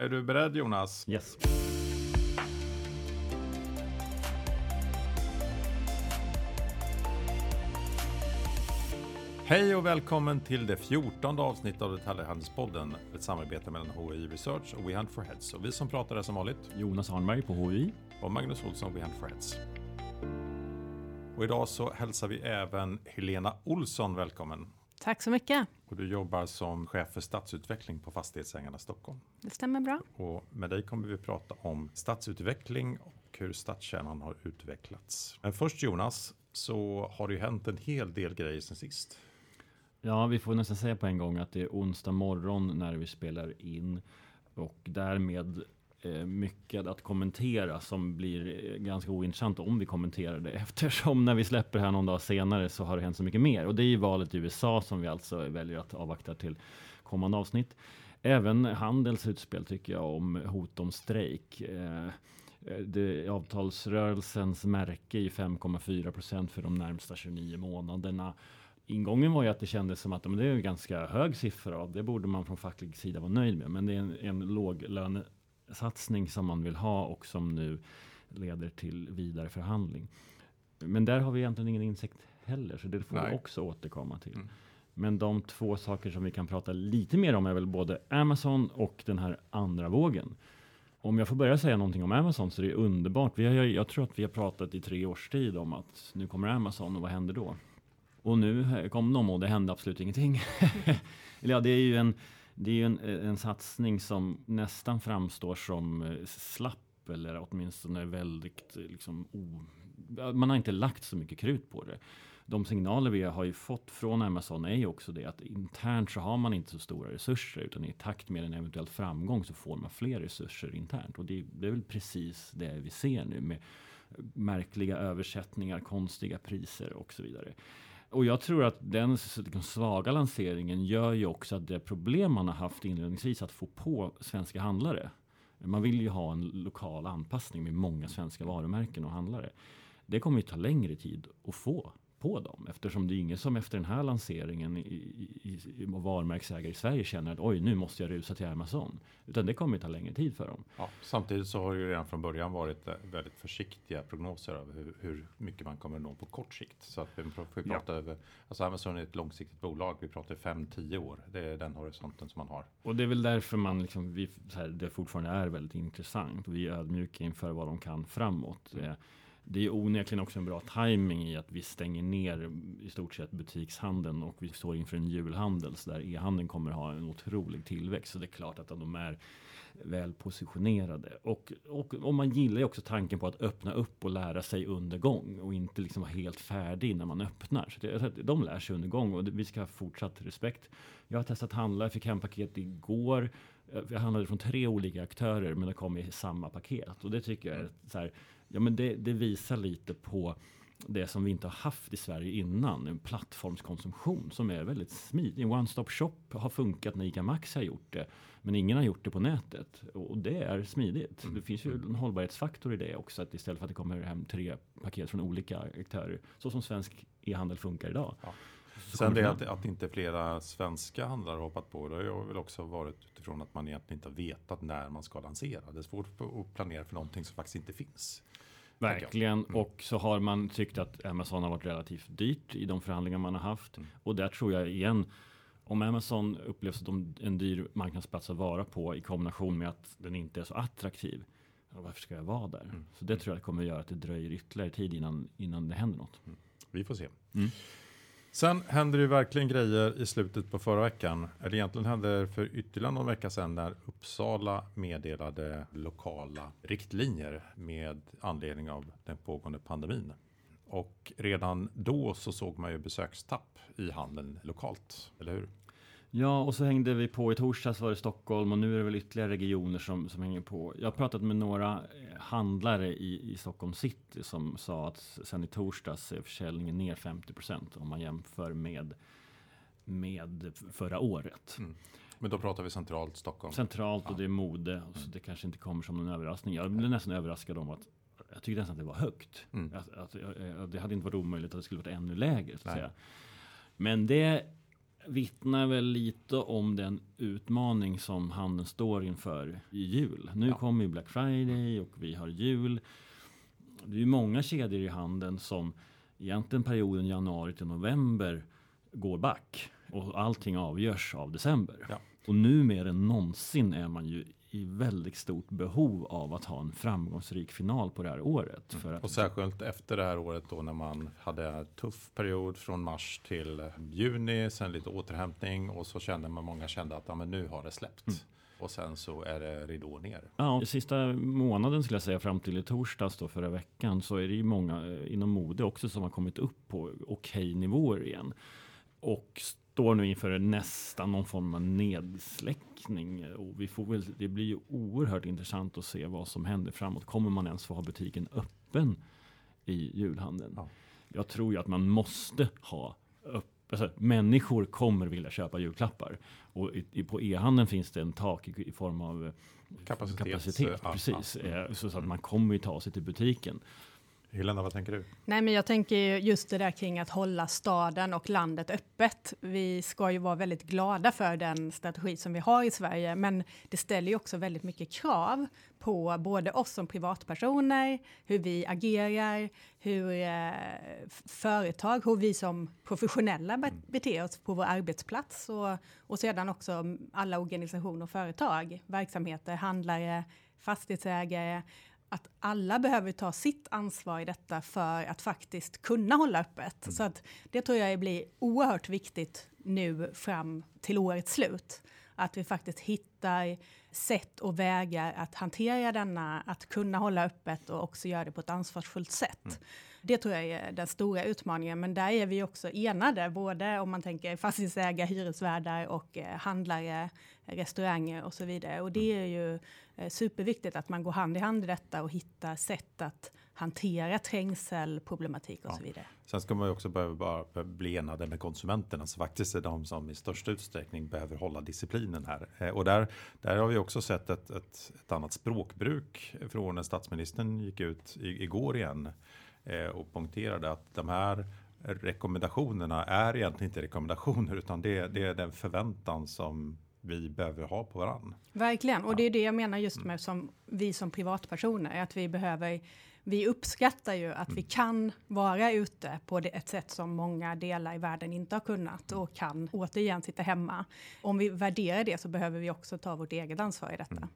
Är du beredd Jonas? Yes. Hej och välkommen till det fjortonde avsnittet av Detaljhandelspodden. Ett samarbete mellan HI Research och We Hunt for Heads. Och vi som pratar är som vanligt Jonas Arnberg på HI. och Magnus Olsson, We Hunt for Heads. Och idag så hälsar vi även Helena Olsson välkommen. Tack så mycket. Och du jobbar som chef för stadsutveckling på Fastighetsägarna Stockholm. Det stämmer bra. Och med dig kommer vi prata om stadsutveckling och hur stadskärnan har utvecklats. Men först Jonas, så har det ju hänt en hel del grejer sen sist. Ja, vi får nästan säga på en gång att det är onsdag morgon när vi spelar in och därmed Eh, mycket att kommentera som blir eh, ganska ointressant om vi kommenterar det eftersom när vi släpper här någon dag senare så har det hänt så mycket mer och det är ju valet i USA som vi alltså väljer att avvakta till kommande avsnitt. Även Handels utspel tycker jag om hot om strejk. Eh, det, avtalsrörelsens märke är 5,4 procent för de närmsta 29 månaderna. Ingången var ju att det kändes som att men det är en ganska hög siffra och det borde man från facklig sida vara nöjd med. Men det är en, en låglönesatsning som man vill ha och som nu leder till vidare förhandling. Men där har vi egentligen ingen insikt heller, så det får Nej. vi också återkomma till. Mm. Men de två saker som vi kan prata lite mer om är väl både Amazon och den här andra vågen. Om jag får börja säga någonting om Amazon så är det underbart. Vi har, jag tror att vi har pratat i tre års tid om att nu kommer Amazon och vad händer då? Och nu kom de och det hände absolut ingenting. Eller ja, det är ju en, det är ju en, en satsning som nästan framstår som eh, slapp eller åtminstone väldigt eh, liksom, o, man har inte lagt så mycket krut på det. De signaler vi har ju fått från Amazon är ju också det att internt så har man inte så stora resurser utan i takt med en eventuell framgång så får man fler resurser internt och det, det är väl precis det vi ser nu med märkliga översättningar, konstiga priser och så vidare. Och jag tror att den liksom svaga lanseringen gör ju också att det problem man har haft inledningsvis att få på svenska handlare. Man vill ju ha en lokal anpassning med många svenska varumärken och handlare. Det kommer ju ta längre tid att få på dem eftersom det är ingen som efter den här lanseringen i, i, i varumärkesägare i Sverige känner att oj, nu måste jag rusa till Amazon. Utan det kommer ju ta längre tid för dem. Ja, samtidigt så har det ju redan från början varit väldigt försiktiga prognoser över hur, hur mycket man kommer att nå på kort sikt. Så att vi får Ja. prata över, alltså Amazon är ett långsiktigt bolag, vi pratar 5-10 år. Det är den horisonten som man har. Och det är väl därför man liksom, vi, här, det fortfarande är väldigt intressant. Vi är ödmjuka inför vad de kan framåt. Eh, det är onekligen också en bra timing i att vi stänger ner i stort sett butikshandeln och vi står inför en julhandel så där e-handeln kommer ha en otrolig tillväxt. Så det är klart att de är väl positionerade. Och, och, och man gillar ju också tanken på att öppna upp och lära sig under gång och inte liksom vara helt färdig när man öppnar. Så det, de lär sig under gång och det, vi ska ha fortsatt respekt. Jag har testat handla, jag fick hem paket igår. Jag handlade från tre olika aktörer men det kom i samma paket. Och det tycker jag är så här, ja men det, det visar lite på det som vi inte har haft i Sverige innan, en plattformskonsumtion som är väldigt smidig. En one-stop shop har funkat när ICA Maxi har gjort det, men ingen har gjort det på nätet. Och det är smidigt. Det finns ju en hållbarhetsfaktor i det också, att istället för att det kommer hem tre paket från olika aktörer, så som svensk e-handel funkar idag. Ja. Sen det att, att inte flera svenska handlare har hoppat på, det har väl också varit utifrån att man egentligen inte har vetat när man ska lansera. Det är svårt att planera för någonting som faktiskt inte finns. Verkligen. Och så har man tyckt att Amazon har varit relativt dyrt i de förhandlingar man har haft. Mm. Och där tror jag igen, om Amazon upplevs som en dyr marknadsplats att vara på i kombination med att den inte är så attraktiv. Varför ska jag vara där? Mm. Så det tror jag kommer göra att det dröjer ytterligare tid innan, innan det händer något. Vi får se. Sen händer det ju verkligen grejer i slutet på förra veckan. Eller egentligen hände det för ytterligare någon vecka sedan när Uppsala meddelade lokala riktlinjer med anledning av den pågående pandemin. Och redan då så såg man ju besökstapp i handeln lokalt, eller hur? Ja, och så hängde vi på i torsdags var det Stockholm och nu är det väl ytterligare regioner som, som hänger på. Jag har pratat med några eh, handlare i, i Stockholm city som sa att sen i torsdags är försäljningen ner 50 procent om man jämför med, med förra året. Mm. Men då pratar vi centralt Stockholm. Centralt och det är mode, och så det kanske inte kommer som en överraskning. Jag blev nästan överraskad om att jag tyckte nästan att det var högt. Mm. Att, att, eh, det hade inte varit omöjligt att det skulle varit ännu lägre. Så att Nej. säga. Men det vittnar väl lite om den utmaning som handeln står inför i jul. Nu Ja. kommer ju Black Friday och vi har jul. Det är ju många kedjor i handeln som egentligen perioden januari till november går back och allting avgörs av december. Ja. Och nu mer än någonsin är man ju i väldigt stort behov av att ha en framgångsrik final på det här året. För att Och särskilt efter det här året då när man hade en tuff period från mars till juni, sen lite återhämtning och så kände man, många kände att ja, men nu har det släppt. Mm. Och sen så är det ridå ner. Ja, sista månaden skulle jag säga fram till i torsdags då förra veckan så är det ju många eh, inom mode också som har kommit upp på okej nivåer igen. Och står nu inför nästan någon form av nedsläckning. Och vi får väl, det blir ju oerhört intressant att se vad som händer framåt. Kommer man ens få ha butiken öppen i julhandeln? Ja. Jag tror ju att man måste ha upp, alltså, människor kommer vilja köpa julklappar. Och i, i, på e-handeln finns det en tak i, i form av eh, Kapacitets- kapacitet. ja, precis. ja. Eh, Så, så att man kommer ju ta sig till butiken. Helena, vad tänker du? Nej, men jag tänker ju just det där kring att hålla staden och landet öppet. Vi ska ju vara väldigt glada för den strategi som vi har i Sverige, men det ställer ju också väldigt mycket krav på både oss som privatpersoner, hur vi agerar, hur eh, företag, hur vi som professionella be- beter oss på vår arbetsplats och, och sedan också alla organisationer och företag, verksamheter, handlare, fastighetsägare, att alla behöver ta sitt ansvar i detta för att faktiskt kunna hålla öppet. Så att det tror jag blir oerhört viktigt nu fram till årets slut. Att vi faktiskt hittar sätt och vägar att hantera denna, att kunna hålla öppet och också göra det på ett ansvarsfullt sätt. Det tror jag är den stora utmaningen, men där är vi också enade, både om man tänker fastighetsägare, hyresvärdar och eh, handlare, restauranger och så vidare. Och det är ju eh, superviktigt att man går hand i hand i detta och hittar sätt att hantera trängselproblematik och Ja. så vidare. Sen ska man ju också behöva bara bli enade med konsumenterna som faktiskt är de som i största utsträckning behöver hålla disciplinen här. Eh, Och där, där har vi också sett ett, ett, ett annat språkbruk från när statsministern gick ut i, igår igen och poängterade att de här rekommendationerna är egentligen inte rekommendationer utan det, det är den förväntan som vi behöver ha på varann. Verkligen, och det är det jag menar just med som vi som privatpersoner, att vi behöver vi uppskattar ju att vi kan vara ute på ett sätt som många delar i världen inte har kunnat och kan återigen sitta hemma. Om vi värderar det så behöver vi också ta vårt eget ansvar i detta.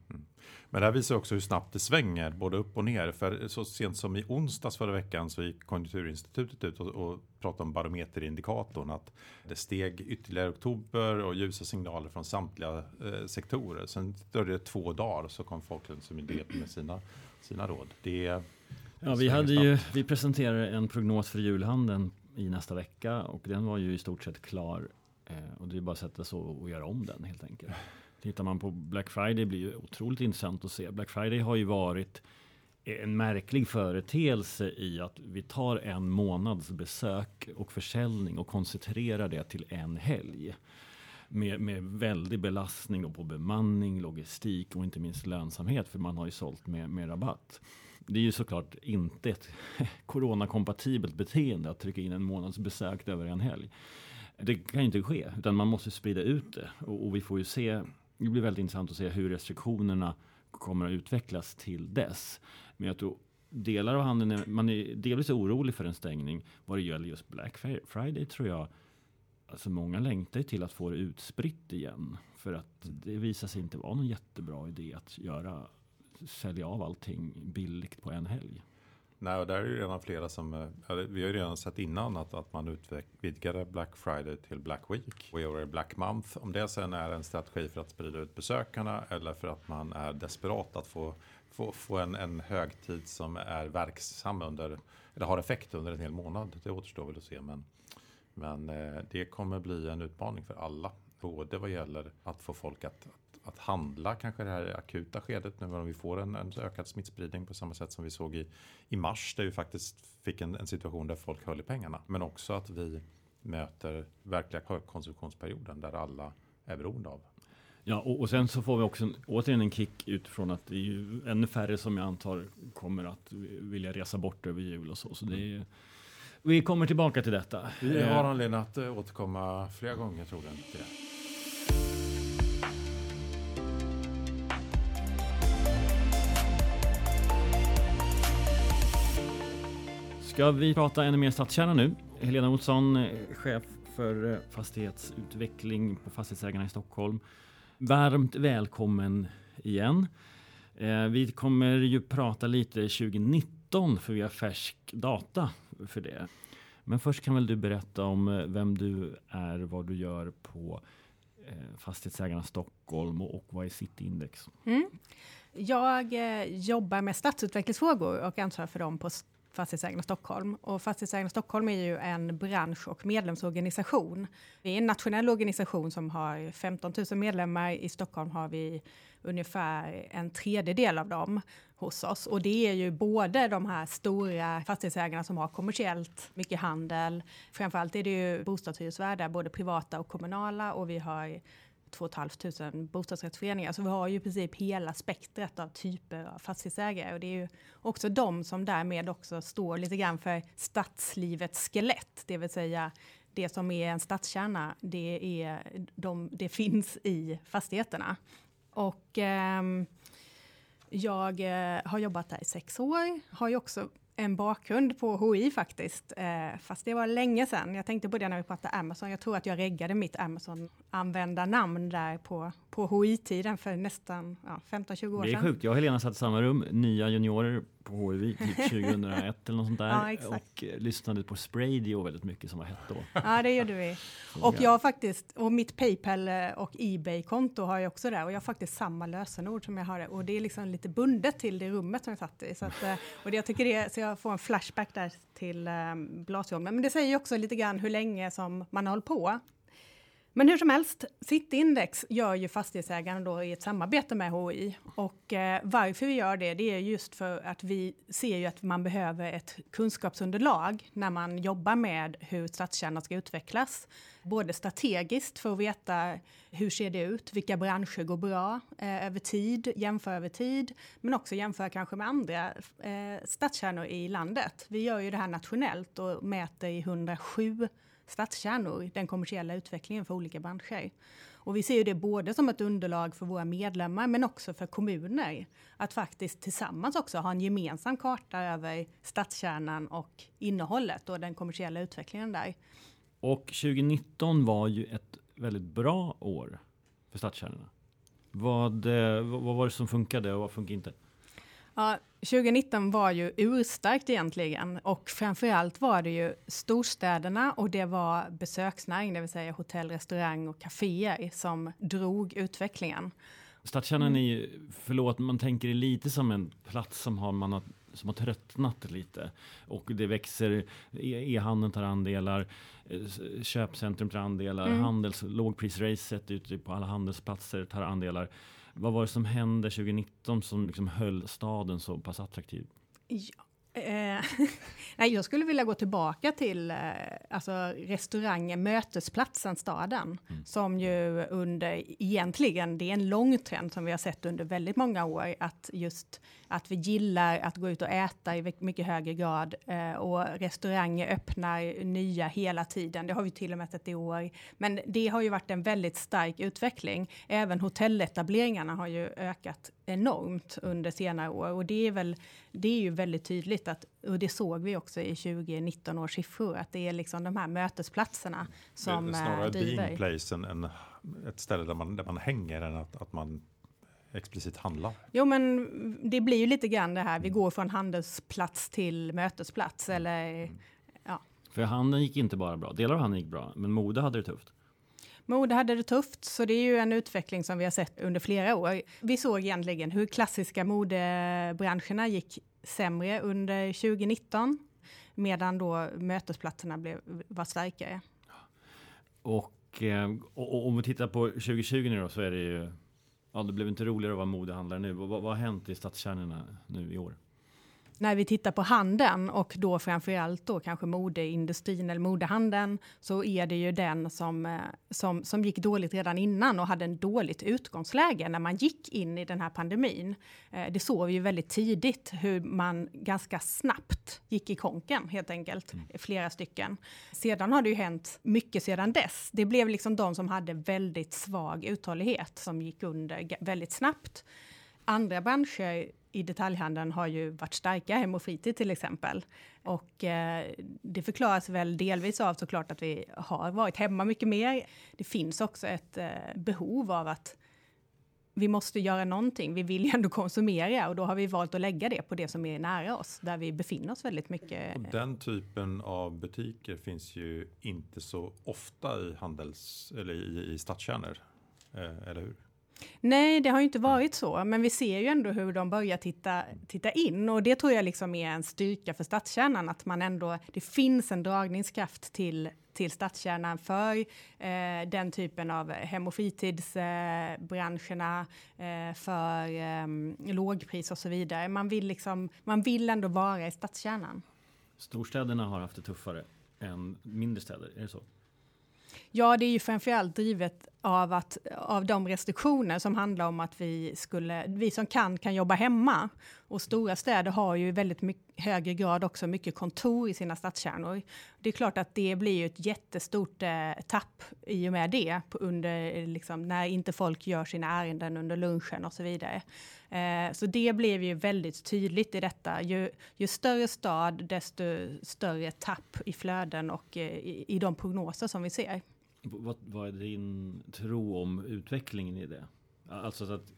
Men det här visar också hur snabbt det svänger både upp och ner. För så sent som i onsdags förra veckan så gick Konjunkturinstitutet ut och, och pratade om barometerindikatorn. Att det steg ytterligare i oktober och ljusa signaler från samtliga eh, sektorer. Sen dröjde det två dagar så kom Folkhälsomyndigheten med sina, sina råd. Det Ja, vi, hade ju, vi presenterade en prognos för julhandeln i nästa vecka och den var ju i stort sett klar. Eh, och det är bara att sätta sig och göra om den helt enkelt. Tittar man på Black Friday blir det otroligt intressant att se. Black Friday har ju varit en märklig företeelse i att vi tar en månads besök och försäljning och koncentrerar det till en helg. Med, med väldig belastning på bemanning, logistik och inte minst lönsamhet för man har ju sålt med, med rabatt. Det är ju såklart inte ett coronakompatibelt beteende att trycka in en månads besök över en helg. Det kan ju inte ske, utan man måste sprida ut det. Och, och vi får ju se, det blir väldigt intressant att se hur restriktionerna kommer att utvecklas till dess. Men jag tror delar av handeln, är, man är delvis orolig för en stängning. Vad det gäller just Black Friday tror jag, alltså många längtar till att få det utspritt igen. För att det visar sig inte vara någon jättebra idé att göra sälja av allting billigt på en helg. Nej, och där är ju redan flera som, eh, vi har ju redan sett innan att, att man utvidgade Black Friday till Black Week och i år är det Black Month. Om det sen är en strategi för att sprida ut besökarna eller för att man är desperat att få, få, få en, en högtid som är verksam under, eller har effekt under en hel månad. Det återstår väl att se, men, men eh, det kommer bli en utmaning för alla. Både vad gäller att få folk att, att handla kanske det här akuta skedet nu när vi får en, en ökad smittspridning på samma sätt som vi såg i, i mars där vi faktiskt fick en, en situation där folk höll i pengarna. Men också att vi möter verkliga högkonsumtionsperioden där alla är beroende av. Ja, och, och sen så får vi också en, återigen en kick utifrån att det är ju ännu färre som jag antar kommer att vilja resa bort över jul och så. Så det är Vi kommer tillbaka till detta. Vi Eh, har anledning att eh, återkomma flera gånger tror jag. Till det. Ska vi prata ännu mer stadskärna nu? Helena Olsson, chef för eh, fastighetsutveckling på Fastighetsägarna i Stockholm. Varmt välkommen igen. Eh, vi kommer ju prata lite 2019 för vi har färsk data för det. Men först kan väl du berätta om eh, vem du är, vad du gör på Fastighetsägarna Stockholm och vad är Cityindex? Mm. Jag jobbar med stadsutvecklingsfrågor och ansvarar för dem på Fastighetsägarna Stockholm. Och Fastighetsägarna Stockholm är ju en bransch och medlemsorganisation. Det är en nationell organisation som har 15 000 medlemmar. I Stockholm har vi ungefär en tredjedel av dem hos oss. Och det är ju både de här stora fastighetsägarna som har kommersiellt mycket handel. Framförallt är det ju bostadshyresvärdar, både privata och kommunala. Och vi har 2 500 bostadsrättsföreningar. Så vi har ju i princip hela spektret av typer av fastighetsägare. Och det är ju också de som därmed också står lite grann för stadslivets skelett. Det vill säga det som är en stadskärna, det, är de, det finns i fastigheterna. Och ehm, jag eh, har jobbat där i sex år. Har ju också en bakgrund på HI faktiskt. Eh, fast det var länge sedan. Jag tänkte på det när vi pratade Amazon. Jag tror att jag reggade mitt Amazon-användarnamn där på, på HI-tiden för nästan ja, 15-20 år Det är sedan. sjukt. Jag och Helena satt i samma rum, nya juniorer på HIV, typ 2001 eller något sånt där. Ja, och eh, lyssnade på Spraydio väldigt mycket som var hett då. Ja, det gjorde vi. Och jag faktiskt, och mitt Paypal eh, och Ebay-konto har jag också där. Och jag har faktiskt samma lösenord som jag har det. Och det är liksom lite bundet till det rummet som jag satt i. Så, att, eh, och det, jag tycker det, så jag får en flashback där till um, Blasieholmen. Men det säger ju också lite grann hur länge som man har hållit på. Men hur som helst, sitt index gör ju fastighetsägarna då i ett samarbete med HI. Och eh, varför vi gör det, det är just för att vi ser ju att man behöver ett kunskapsunderlag när man jobbar med hur stadskärnan ska utvecklas. Både strategiskt för att veta hur ser det ut, vilka branscher går bra eh, över tid, jämföra över tid, men också jämföra kanske med andra eh, stadskärnor i landet. Vi gör ju det här nationellt och mäter i 107 stadskärnor, den kommersiella utvecklingen för olika branscher. Och vi ser ju det både som ett underlag för våra medlemmar men också för kommuner. Att faktiskt tillsammans också ha en gemensam karta över stadskärnan och innehållet och den kommersiella utvecklingen där. Och 2019 var ju ett väldigt bra år för stadskärnorna. Vad, eh, vad var det som funkade och vad funkade inte? Ja, 2019 var ju urstarkt egentligen och framförallt var det ju storstäderna och det var besöksnäring, det vill säga hotell, restaurang och kaféer som drog utvecklingen. Stadskärnan är ju, förlåt, man tänker det lite som en plats som har, man har, som har tröttnat lite. Och det växer, e- e-handeln tar andelar, eh, köpcentrum tar andelar, Mm. handels, lågprisracet ute på alla handelsplatser tar andelar. Vad var det som hände 2019 som liksom höll staden så pass attraktiv? Ja. Eh, nej, jag skulle vilja gå tillbaka till eh, alltså restaurangen, mötesplatsen, staden. Mm. Som ju under, egentligen, det är en lång trend som vi har sett under väldigt många år. Att just att vi gillar att gå ut och äta i mycket högre grad. Eh, och restauranger öppnar nya hela tiden. Det har vi till och med sett i år. Men det har ju varit en väldigt stark utveckling. Även hotelletableringarna har ju ökat enormt under senare år. Och det är, väl, det är ju väldigt tydligt, att, och det såg vi också i 2019 års siffror, att det är liksom de här mötesplatserna som Det är eh, snarare driver. being place än, än ett ställe där man, där man hänger än att, att man explicit handlar. Jo, men det blir ju lite grann det här, vi går från handelsplats till mötesplats. Eller, För handeln gick inte bara bra, delar av handeln gick bra, men mode hade det tufft. Mode hade det tufft, så det är ju en utveckling som vi har sett under flera år. Vi såg egentligen hur klassiska modebranscherna gick sämre under 2019, medan då mötesplatserna blev, var starkare. Och, eh, och om vi tittar på 2020 nu då så är det ju, ja det blev inte roligare att vara modehandlare nu. Vad, vad har hänt i stadskärnorna nu i år? När vi tittar på handeln och då framförallt då kanske modeindustrin eller modehandeln så är det ju den som, eh, som, som gick dåligt redan innan och hade en dåligt utgångsläge när man gick in i den här pandemin. Eh, det såg vi ju väldigt tidigt hur man ganska snabbt gick i konken helt enkelt, mm. flera stycken. Sedan har det ju hänt mycket sedan dess. Det blev liksom de som hade väldigt svag uthållighet som gick under väldigt snabbt. Andra branscher i detaljhandeln har ju varit starka, hem och fritid till exempel. Och eh, det förklaras väl delvis av såklart att vi har varit hemma mycket mer. Det finns också ett eh, behov av att vi måste göra någonting. Vi vill ju ändå konsumera och då har vi valt att lägga det på det som är nära oss, där vi befinner oss väldigt mycket. Och den typen av butiker finns ju inte så ofta i handels eller i, i stadskärnor, eh, eller hur? Nej, det har ju inte varit så, men vi ser ju ändå hur de börjar titta, titta in och det tror jag liksom är en styrka för stadskärnan, att man ändå, det finns en dragningskraft till till stadskärnan för eh, den typen av hem och fritidsbranscherna, eh, eh, för eh, lågpris och så vidare. Man vill, liksom, man vill ändå vara i stadskärnan. Storstäderna har haft det tuffare än mindre städer, är det så? Ja, det är ju framförallt drivet av, att, av de restriktioner som handlar om att vi, skulle, vi som kan, kan jobba hemma. Och stora städer har ju i väldigt mycket, högre grad också mycket kontor i sina stadskärnor. Det är klart att det blir ju ett jättestort eh, tapp i och med det, under, liksom, när inte folk gör sina ärenden under lunchen och så vidare. Eh, så det blev ju väldigt tydligt i detta. Ju, ju större stad, desto större tapp i flöden och eh, i, i de prognoser som vi ser. Vad, vad är din tro om utvecklingen i det? Alltså att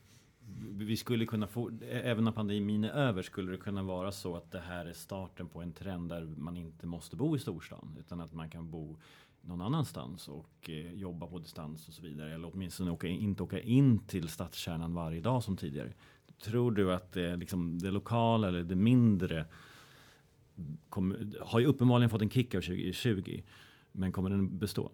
vi skulle kunna få, även när pandemin är över, skulle det kunna vara så att det här är starten på en trend där man inte måste bo i storstan, utan att man kan bo någon annanstans och eh, jobba på distans och så vidare. Eller åtminstone åka inte åka in till stadskärnan varje dag som tidigare. Tror du att det, liksom, det lokala eller det mindre kom, har ju uppenbarligen fått en kick av 2020, men kommer den bestå?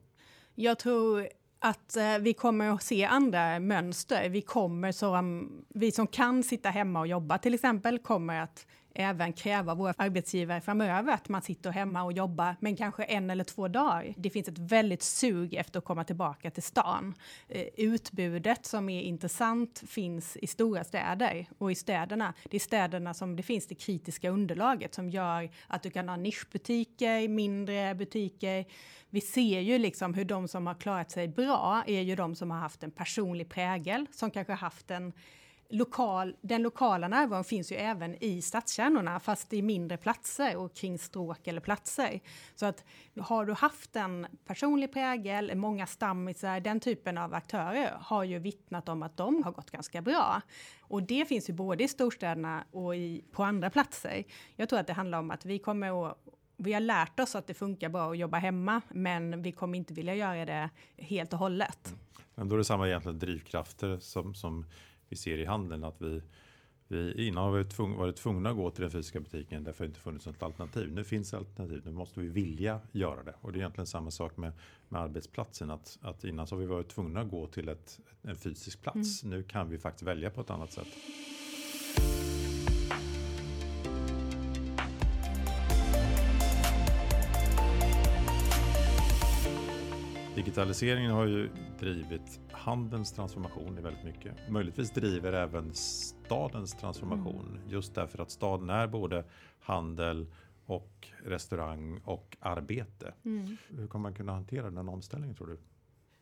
Jag tror att eh, vi kommer att se andra mönster. Vi kommer som, vi som kan sitta hemma och jobba till exempel, kommer att även kräva våra arbetsgivare framöver att man sitter hemma och jobbar, men kanske en eller två dagar. Det finns ett väldigt sug efter att komma tillbaka till stan. Eh, utbudet som är intressant finns i stora städer och i städerna. Det är städerna som det finns det kritiska underlaget som gör att du kan ha nischbutiker, mindre butiker. Vi ser ju liksom hur de som har klarat sig bra är ju de som har haft en personlig prägel, som kanske haft en lokal, den lokala närvaron finns ju även i stadskärnorna fast i mindre platser och kring stråk eller platser. Så att har du haft en personlig prägel, många stammisar, den typen av aktörer har ju vittnat om att de har gått ganska bra. Och det finns ju både i storstäderna och i, på andra platser. Jag tror att det handlar om att vi kommer att vi har lärt oss att det funkar bra att jobba hemma, men vi kommer inte vilja göra det helt och hållet. Mm. Men då är det samma egentligen drivkrafter som, som vi ser i handeln att vi, vi innan har vi tvung, varit tvungna att gå till den fysiska butiken därför det inte funnits något alternativ. Nu finns alternativ, nu måste vi vilja göra det. Och det är egentligen samma sak med, med arbetsplatsen. Att, att innan så har vi varit tvungna att gå till ett, en fysisk plats. Mm. Nu kan vi faktiskt välja på ett annat sätt. Digitaliseringen har ju drivit handelns transformation i väldigt mycket. Möjligtvis driver även stadens transformation mm. just därför att staden är både handel och restaurang och arbete. Mm. Hur kommer man kunna hantera den omställningen tror du?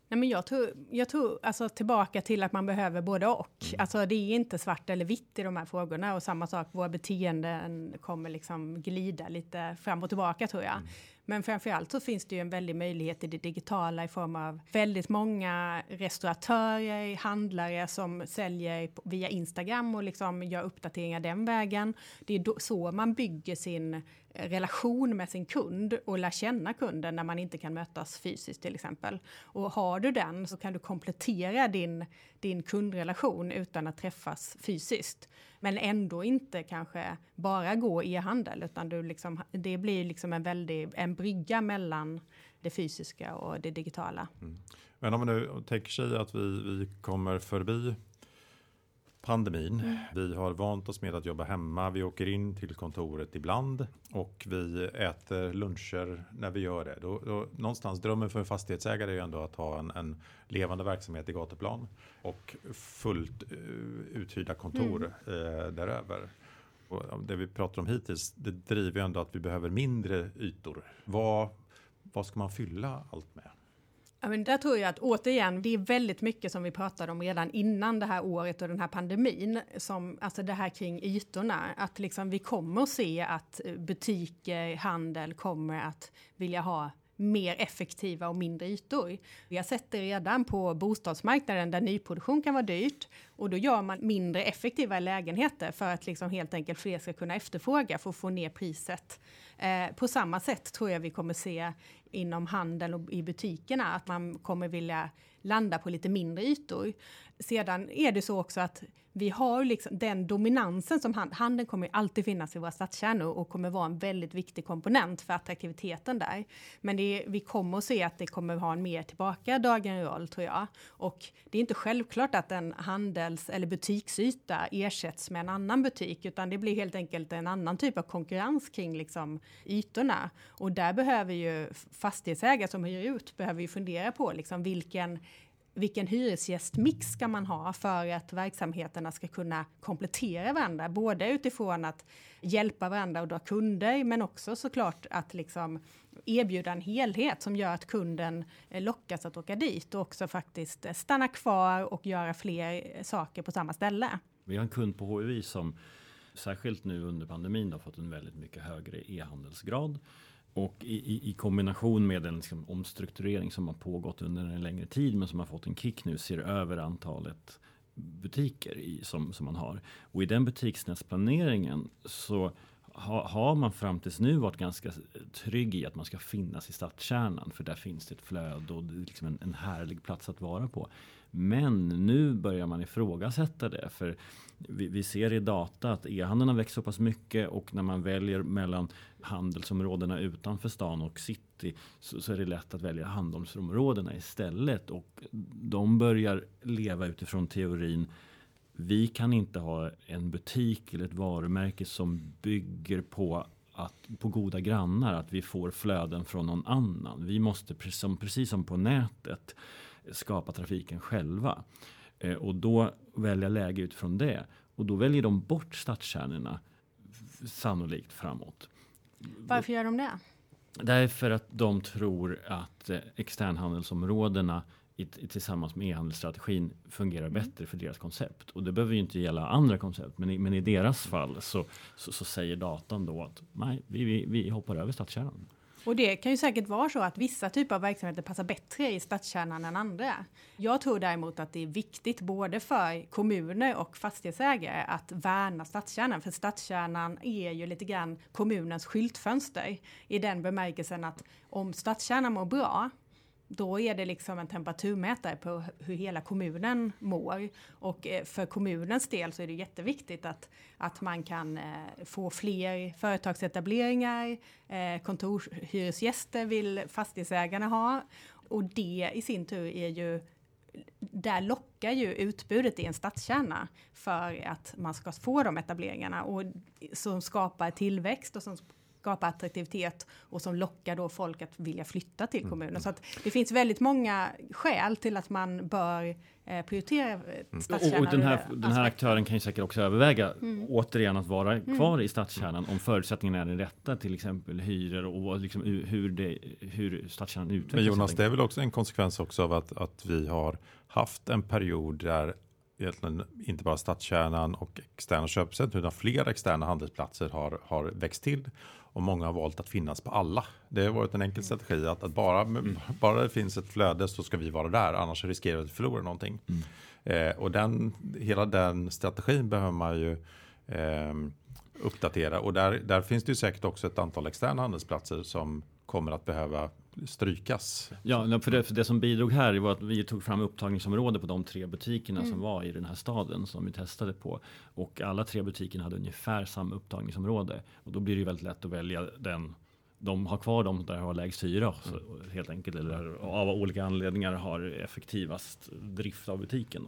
Nej, men jag tror, jag tror alltså tillbaka till att man behöver både och. Mm. Alltså det är inte svart eller vitt i de här frågorna och samma sak, våra beteenden kommer liksom glida lite fram och tillbaka tror jag. Mm. Men framförallt så finns det ju en väldig möjlighet i det digitala i form av väldigt många restauratörer, handlare som säljer via Instagram och liksom gör uppdateringar den vägen. Det är då, så man bygger sin relation med sin kund och lär känna kunden när man inte kan mötas fysiskt till exempel. Och har du den så kan du komplettera din, din kundrelation utan att träffas fysiskt. Men ändå inte kanske bara gå e-handel utan du liksom, det blir liksom en väldig en brygga mellan det fysiska och det digitala. Mm. Men om man nu tänker sig att vi, vi kommer förbi pandemin. Mm. Vi har vant oss med att jobba hemma. Vi åker in till kontoret ibland och vi äter luncher när vi gör det. Då, då, någonstans drömmen för en fastighetsägare är ju ändå att ha en, en levande verksamhet i gatuplan och fullt uh, uthyrda kontor mm. uh, däröver. Och det vi pratar om hittills, det driver ju ändå att vi behöver mindre ytor. Vad, vad ska man fylla allt med? Ja, men där tror jag att återigen, det är väldigt mycket som vi pratade om redan innan det här året och den här pandemin, som alltså det här kring ytorna, att liksom vi kommer att se att eh, butiker, handel kommer att vilja ha mer effektiva och mindre ytor. Vi har sett det redan på bostadsmarknaden där nyproduktion kan vara dyrt och då gör man mindre effektiva lägenheter för att liksom helt enkelt fler ska kunna efterfråga för att få ner priset. Eh, på samma sätt tror jag vi kommer se inom handeln och i butikerna att man kommer vilja landa på lite mindre ytor. Sedan är det så också att vi har liksom den dominansen som hand, handeln kommer alltid finnas i våra stadskärnor och kommer vara en väldigt viktig komponent för attraktiviteten där. Men det, vi kommer att se att det kommer ha en mer tillbakadragen roll tror jag. Och det är inte självklart att en handels eller butiksyta ersätts med en annan butik, utan det blir helt enkelt en annan typ av konkurrens kring liksom ytorna. Och där behöver ju fastighetsägare som hyr ut behöver ju fundera på liksom vilken vilken hyresgästmix ska man ha för att verksamheterna ska kunna komplettera varandra, både utifrån att hjälpa varandra och dra kunder, men också såklart att liksom erbjuda en helhet som gör att kunden eh, lockas att åka dit och också faktiskt eh, stanna kvar och göra fler eh, saker på samma ställe. Vi har en kund på HUI som särskilt nu under pandemin har fått en väldigt mycket högre e-handelsgrad och i, i, kombination med en liksom, omstrukturering som har pågått under en längre tid men som har fått en kick nu ser över antalet butiker i, som, som man har. Och i den butiksnätsplaneringen så ha, har man fram tills nu varit ganska trygg i att man ska finnas i stadskärnan för där finns det ett flöde och det är liksom en, en härlig plats att vara på. Men nu börjar man ifrågasätta det för vi, vi ser i data att e-handeln har växt så pass mycket och när man väljer mellan handelsområdena utanför stan och city så, så, är det lätt att välja handelsområdena istället. Och de börjar leva utifrån teorin vi kan inte ha en butik eller ett varumärke som bygger på att, på goda grannar, att vi får flöden från någon annan. Vi måste, precis som, precis som på nätet, skapa trafiken själva. Eh, och då välja läge utifrån det. Och då väljer de bort stadskärnorna sannolikt framåt. Varför gör de det? Därför att de tror att eh, externhandelsområdena i, tillsammans med e-handelsstrategin fungerar mm. bättre för deras koncept. Och det behöver ju inte gälla andra koncept, men i, men i deras fall så, så, så säger datan då att nej, vi, vi, vi hoppar över stadskärnan. Och det kan ju säkert vara så att vissa typer av verksamheter passar bättre i stadskärnan än andra. Jag tror däremot att det är viktigt både för kommuner och fastighetsägare att värna stadskärnan, för stadskärnan är ju lite grann kommunens skyltfönster i den bemärkelsen att om stadskärnan mår bra då är det liksom en temperaturmätare på hur hela kommunen mår. Och eh, för kommunens del så är det jätteviktigt att, att man kan eh, få fler företagsetableringar, eh, kontorshyresgäster vill fastighetsägarna ha. Och det i sin tur är ju där lockar ju utbudet i en stadskärna för att man ska få de etableringarna och som skapar tillväxt och som skapa attraktivitet och som lockar då folk att vilja flytta till mm. kommunen. Så att det finns väldigt många skäl till att man bör eh, prioritera eh, mm. stadskärnan. Och den här, den här aktören kan ju säkert också överväga mm. återigen att vara mm. kvar mm. i stadskärnan om förutsättningarna är den rätta, till exempel hyror och liksom hur, det, hur stadskärnan utvecklas. Men Jonas, det är väl också en konsekvens också av att, att vi har haft en period där egentligen inte bara stadskärnan och externa köpcentrum utan flera externa handelsplatser har, har växt till och många har valt att finnas på alla. Det har varit en enkel strategi att, att bara, mm. bara det finns ett flöde så ska vi vara där, annars riskerar vi att förlora någonting. Mm. Eh, och den, hela den strategin behöver man ju eh, uppdatera och där, där finns det ju säkert också ett antal externa handelsplatser som kommer att behöva strykas. Ja, för det, för det som bidrog här var att vi tog fram upptagningsområde på de tre butikerna mm. som var i den här staden som vi testade på. Och alla tre butikerna hade ungefär samma upptagningsområde. Och då blir det ju väldigt lätt att välja den de har kvar dem där har lägst hyra mm. helt enkelt eller av olika anledningar har effektivast drift av butiken.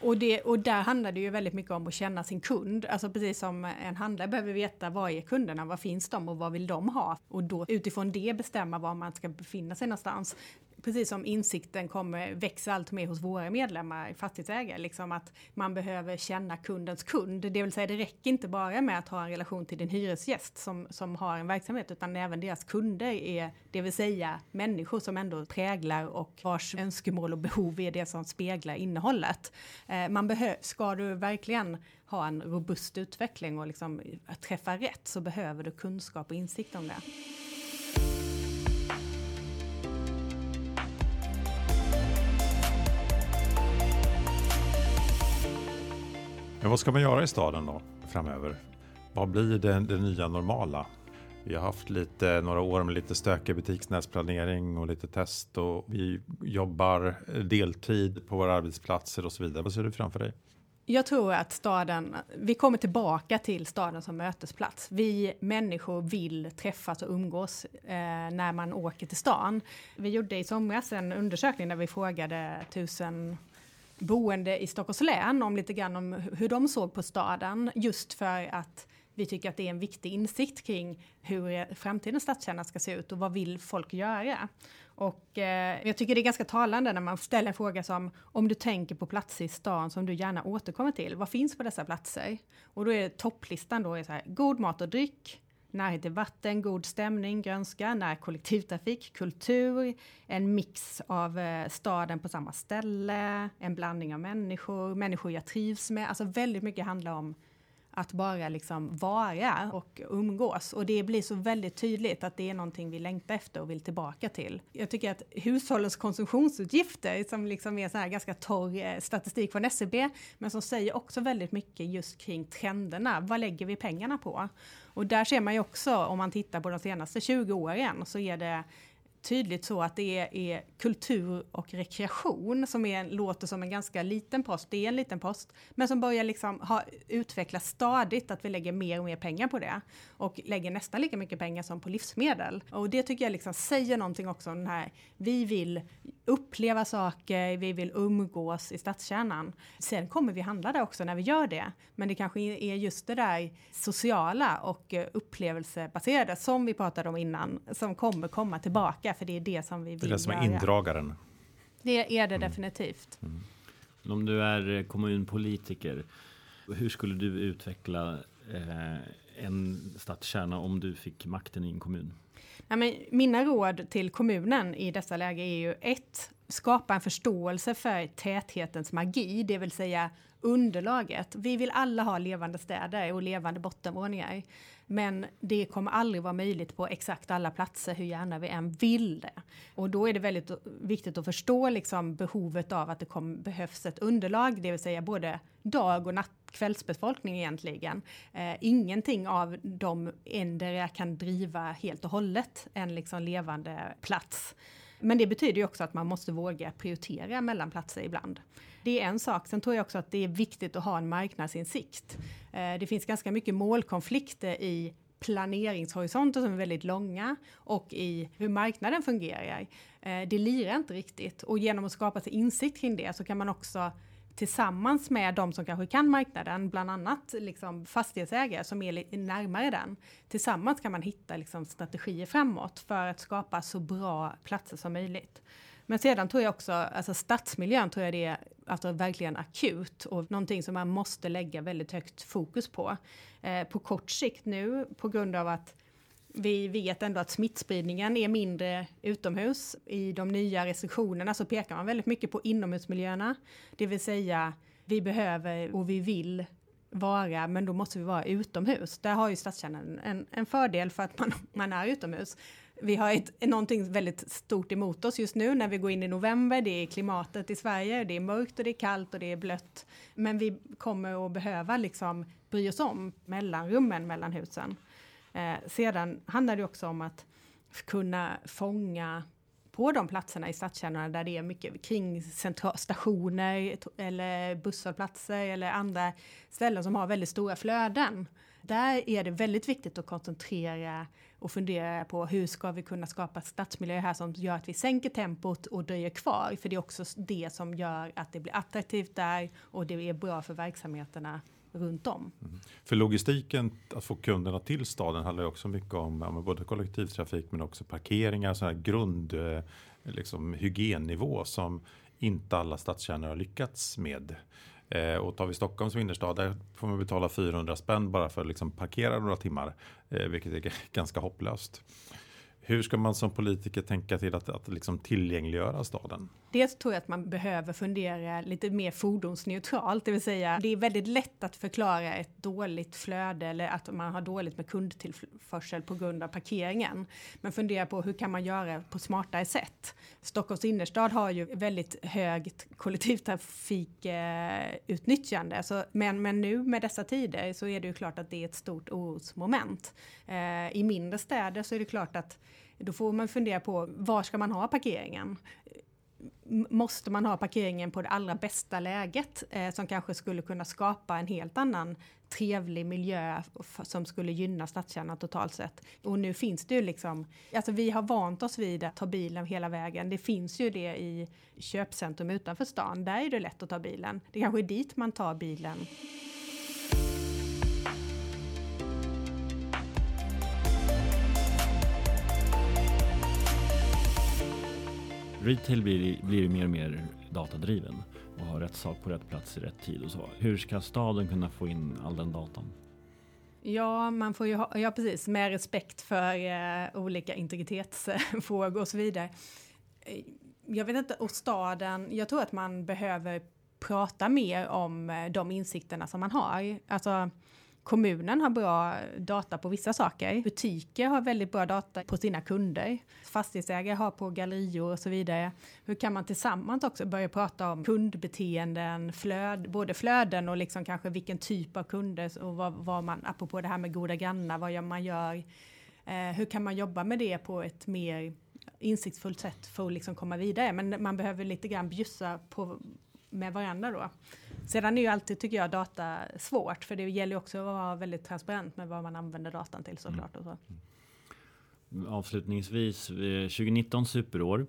Och, det, och där handlar det ju väldigt mycket om att känna sin kund. Alltså precis som en handlare behöver veta vad är kunderna, vad finns de och vad vill de ha? Och då utifrån det bestämma var man ska befinna sig någonstans precis som insikten kommer växa allt mer hos våra medlemmar, fastighetsägare, liksom att man behöver känna kundens kund. Det vill säga det räcker inte bara med att ha en relation till din hyresgäst som, som har en verksamhet, utan även deras kunder är, det vill säga människor som ändå präglar och vars önskemål och behov är det som speglar innehållet. Eh, man behöver, ska du verkligen ha en robust utveckling och liksom träffa rätt så behöver du kunskap och insikt om det. Men vad ska man göra i staden då framöver? Vad blir det, det nya normala? Vi har haft lite, några år med lite stökig butiksnätsplanering och lite test och vi jobbar eh, deltid på våra arbetsplatser och så vidare. Vad ser du framför dig? Jag tror att staden, vi kommer tillbaka till staden som mötesplats. Vi människor vill träffas och umgås eh, när man åker till stan. Vi gjorde i somras en undersökning där vi frågade tusen boende i Stockholms län om lite grann om hur de såg på staden just för att vi tycker att det är en viktig insikt kring hur eh, framtidens stadskärna ska se ut och vad vill folk göra? Och eh, jag tycker det är ganska talande när man ställer en fråga som om du tänker på platser i stan som du gärna återkommer till, vad finns på dessa platser? Och då är topplistan då är så här, god mat och dryck, närhet till vatten, god stämning, grönska, när kollektivtrafik, kultur, en mix av eh, staden på samma ställe, en blandning av människor, människor jag trivs med. Alltså väldigt mycket handlar om att bara liksom vara och umgås. Och det blir så väldigt tydligt att det är någonting vi längtar efter och vill tillbaka till. Jag tycker att hushållens konsumtionsutgifter, som liksom är så här ganska torr eh, statistik från SCB, men som säger också väldigt mycket just kring trenderna. Vad lägger vi pengarna på? Och där ser man ju också, om man tittar på de senaste 20 åren, så är det tydligt så att det är, är, kultur och rekreation som är, låter som en ganska liten post. Det är en liten post, men som börjar liksom ha utvecklas stadigt att vi lägger mer och mer pengar på det och lägger nästan lika mycket pengar som på livsmedel. Och det tycker jag liksom säger någonting också om den här. Vi vill uppleva saker, vi vill umgås i stadskärnan. Sen kommer vi handla där också när vi gör det, men det kanske är just det där sociala och eh, upplevelsebaserade som vi pratade om innan som kommer komma tillbaka tillbaka, för det är det som vi vill Det är det som är indragaren. Det är det mm. definitivt. Mm. Om du är kommunpolitiker, hur skulle du utveckla eh, en stadskärna om du fick makten i en kommun? Ja, men mina råd till kommunen i dessa lägen är ju ett, skapa en förståelse för täthetens magi, det vill säga underlaget. Vi vill alla ha levande städer och levande bottenvåningar. Men det kommer aldrig vara möjligt på exakt alla platser hur gärna vi än vill det. Och då är det väldigt viktigt att förstå liksom behovet av att det kom, behövs ett underlag, det vill säga både dag och natt, kvällsbefolkning egentligen. Eh, ingenting av dem endera kan driva helt och hållet en liksom levande plats. Men det betyder ju också att man måste våga prioritera mellan platser ibland. Det är en sak. Sen tror jag också att det är viktigt att ha en marknadsinsikt. Eh, det finns ganska mycket målkonflikter i planeringshorisonter som är väldigt långa och i hur marknaden fungerar. Eh, det lirar inte riktigt och genom att skapa sig insikt kring det så kan man också tillsammans med de som kanske kan marknaden, bland annat liksom fastighetsägare som är närmare den. Tillsammans kan man hitta liksom strategier framåt för att skapa så bra platser som möjligt. Men sedan tror jag också, alltså stadsmiljön tror jag det är alltså verkligen akut och någonting som man måste lägga väldigt högt fokus på. Eh, på kort sikt nu på grund av att vi vet ändå att smittspridningen är mindre utomhus. I de nya restriktionerna så pekar man väldigt mycket på inomhusmiljöerna. Det vill säga, vi behöver och vi vill vara, men då måste vi vara utomhus. Där har ju stadskärnan en, en fördel för att man, man är utomhus. Vi har ett, någonting väldigt stort emot oss just nu när vi går in i november. Det är klimatet i Sverige, det är mörkt och det är kallt och det är blött. Men vi kommer att behöva liksom bry oss om mellanrummen mellan husen. Eh, sedan handlar det också om att kunna fånga på de platserna i stadskärnorna där det är mycket kring stationer eller busshållplatser eller andra ställen som har väldigt stora flöden. Där är det väldigt viktigt att koncentrera och fundera på hur ska vi kunna skapa stadsmiljöer här som gör att vi sänker tempot och dröjer kvar. För det är också det som gör att det blir attraktivt där och det är bra för verksamheterna runt om. Mm. För logistiken, att få kunderna till staden handlar ju också mycket om ja, både kollektivtrafik men också parkeringar, sån här grund eh, liksom, hygiennivå som inte alla stadskärnor har lyckats med. Eh, och tar vi Stockholms innerstad, där får man betala 400 spänn bara för att liksom parkera några timmar, eh, vilket är ganska hopplöst. Hur ska man som politiker tänka till att, att liksom tillgängliggöra staden? Dels tror jag att man behöver fundera lite mer fordonsneutralt, det vill säga det är väldigt lätt att förklara ett dåligt flöde eller att man har dåligt med kundtillförsel på grund av parkeringen. Men fundera på hur kan man göra på smartare sätt? Stockholms innerstad har ju väldigt högt kollektivtrafikutnyttjande, eh, men, men nu med dessa tider så är det ju klart att det är ett stort orosmoment. Eh, I mindre städer så är det klart att då får man fundera på var ska man ha parkeringen? Måste man ha parkeringen på det allra bästa läget eh, som kanske skulle kunna skapa en helt annan trevlig miljö som skulle gynna stadskärnan totalt sett. Och nu finns det ju liksom, alltså vi har vant oss vid att ta bilen hela vägen. Det finns ju det i köpcentrum utanför stan. Där är det lätt att ta bilen. Det kanske är dit man tar bilen. Retail blir, blir mer och mer datadriven och har rätt sak på rätt plats i rätt tid och så. Hur ska staden kunna få in all den datan? Ja, man får ju ha, ja precis, med respekt för eh, olika integritetsfrågor och så vidare. Eh, jag vet inte, och staden, jag tror att man behöver prata mer om eh, de insikterna som man har. Alltså, Kommunen har bra data på vissa saker. Butiker har väldigt bra data på sina kunder. Fastighetsägare har på gallerior och så vidare. Hur kan man tillsammans också börja prata om kundbeteenden, flöd, både flöden och liksom kanske vilken typ av kunder och vad, vad man, apropå det här med goda grannar, vad man gör. Eh, hur kan man jobba med det på ett mer insiktsfullt sätt för att liksom komma vidare? Men man behöver lite grann bjussa på med varandra då. Sedan är ju alltid, tycker jag, data svårt, för det gäller också att vara väldigt transparent med vad man använder datan till såklart. Och så. Mm. Avslutningsvis, eh, 2019 superår,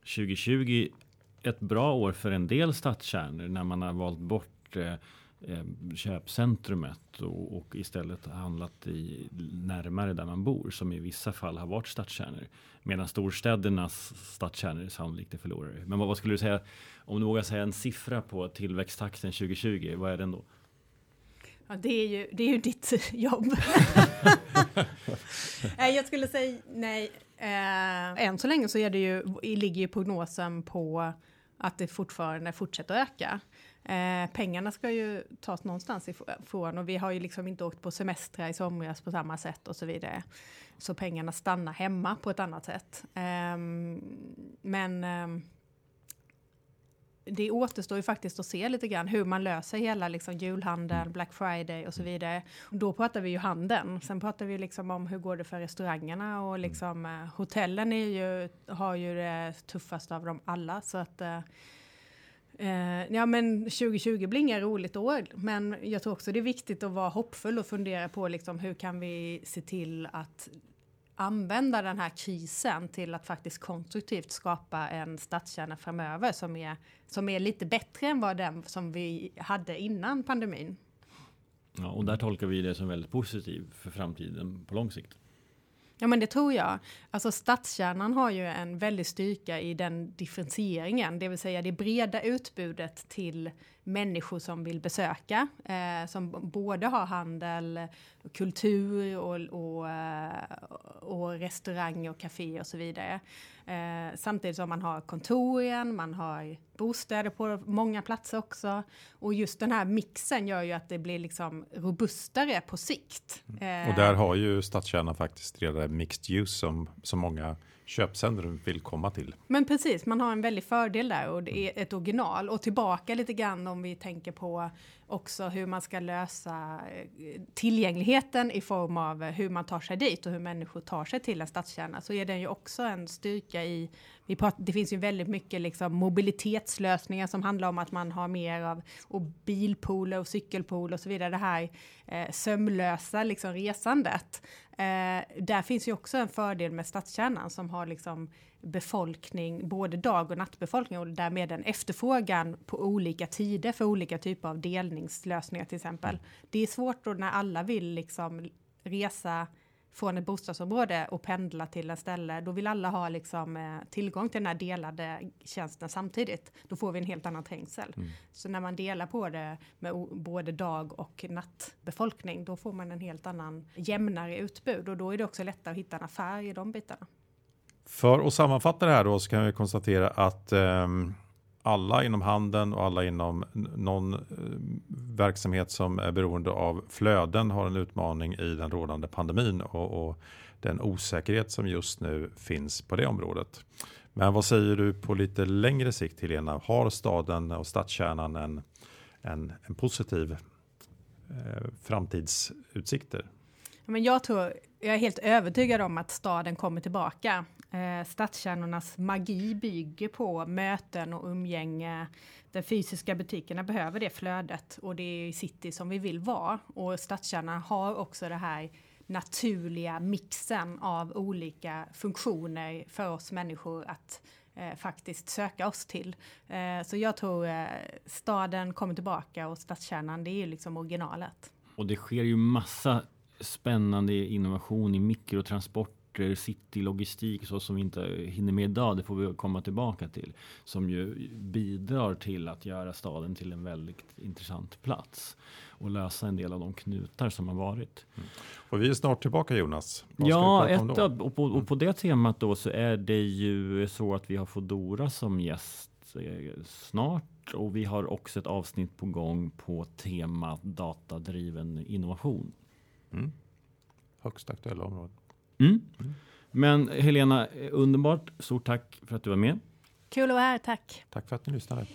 2020 ett bra år för en del stadskärnor när man har valt bort eh, köpcentrumet och, och, istället handlat i, närmare där man bor som i vissa fall har varit stadskärnor. Medan storstädernas stadskärnor sannolikt är förlorare. Men vad, vad, skulle du säga om du vågar säga en siffra på tillväxttakten 2020? Vad är den då? Ja, det är ju, det är ju ditt jobb. jag skulle säga nej. Eh, än så länge så är det ju, ligger ju prognosen på att det fortfarande fortsätter att öka. Eh, pengarna ska ju tas någonstans ifrån och vi har ju liksom inte åkt på semestrar i somras på samma sätt och så vidare. Så pengarna stannar hemma på ett annat sätt. Eh, men eh, det återstår ju faktiskt att se lite grann hur man löser hela liksom julhandeln, mm. Black Friday och så vidare. Och då pratar vi ju handeln. Sen pratar vi liksom om hur går det för restaurangerna och mm. liksom eh, hotellen är ju, har ju det tuffast av dem alla så att eh, ja men 2020 blir inga roligt år, men jag tror också det är viktigt att vara hoppfull och fundera på liksom hur kan vi se till att använda den här krisen till att faktiskt konstruktivt skapa en stadskärna framöver som är, som är lite bättre än vad den som vi hade innan pandemin. Ja, och där tolkar vi det som väldigt positivt för framtiden på lång sikt. Ja, men det tror jag. Alltså stadskärnan har ju en väldig styrka i den differentieringen, det vill säga det breda utbudet till människor som vill besöka, eh, som både har handel, kultur och, och, eh, och restaurang och café och så vidare. Eh, samtidigt som man har kontoren, man har bostäder på många platser också. Och just den här mixen gör ju att det blir liksom robustare på sikt. Eh, och där har ju stadskärnan faktiskt redan mixed use som, som många köpcentrum vill komma till. Men precis, man har en väldig fördel där och det är ett original. Och tillbaka lite grann om vi tänker på också hur man ska lösa eh, tillgängligheten i form av hur man tar sig dit och hur människor tar sig till en stadskärna så är den ju också en styrka i vi pratar, det finns ju väldigt mycket liksom mobilitetslösningar som handlar om att man har mer av och bilpooler och cykelpooler och så vidare. Det här eh, sömlösa liksom resandet. Eh, där finns ju också en fördel med stadskärnan som har liksom befolkning, både dag och nattbefolkning och därmed en efterfrågan på olika tider för olika typer av delningslösningar till exempel. Det är svårt då när alla vill liksom resa från ett bostadsområde och pendla till ett ställe, då vill alla ha liksom, eh, tillgång till den här delade tjänsten samtidigt. Då får vi en helt annan trängsel. Mm. Så när man delar på det med både dag och nattbefolkning, då får man en helt annan jämnare utbud och då är det också lättare att hitta en affär i de bitarna. För att sammanfatta det här då så kan vi konstatera att um alla inom handeln och alla inom någon eh, verksamhet som är beroende av flöden har en utmaning i den rådande pandemin och, och, den osäkerhet som just nu finns på det området. Men vad säger du på lite längre sikt Helena? Har staden och stadskärnan en, en, en positiv eh, framtidsutsikter? Men jag tror, jag är helt övertygad om att staden kommer tillbaka. Eh, stadskärnornas magi bygger på möten och umgänge. De fysiska butikerna behöver det flödet och det är i city som vi vill vara. Och stadskärnan har också det här naturliga mixen av olika funktioner för oss människor att eh, faktiskt söka oss till. Eh, så jag tror eh, staden kommer tillbaka och stadskärnan det är ju liksom originalet. Och det sker ju massa spännande innovation i mikrotransport transporter, citylogistik så som vi inte hinner med idag. Det får vi komma tillbaka till. Som ju bidrar till att göra staden till en väldigt intressant plats och lösa en del av de knutar som har varit. Mm. Och vi är snart tillbaka Jonas. Vad ja, ett och, på, och på det temat då så är det ju så att vi har Fodora som gäst eh, snart och vi har också ett avsnitt på gång på temat datadriven innovation. Mm. Högst aktuella områden. Mm. Men Helena, underbart. Stort tack för att du var med. Kul att vara här, tack. Tack för att ni lyssnade.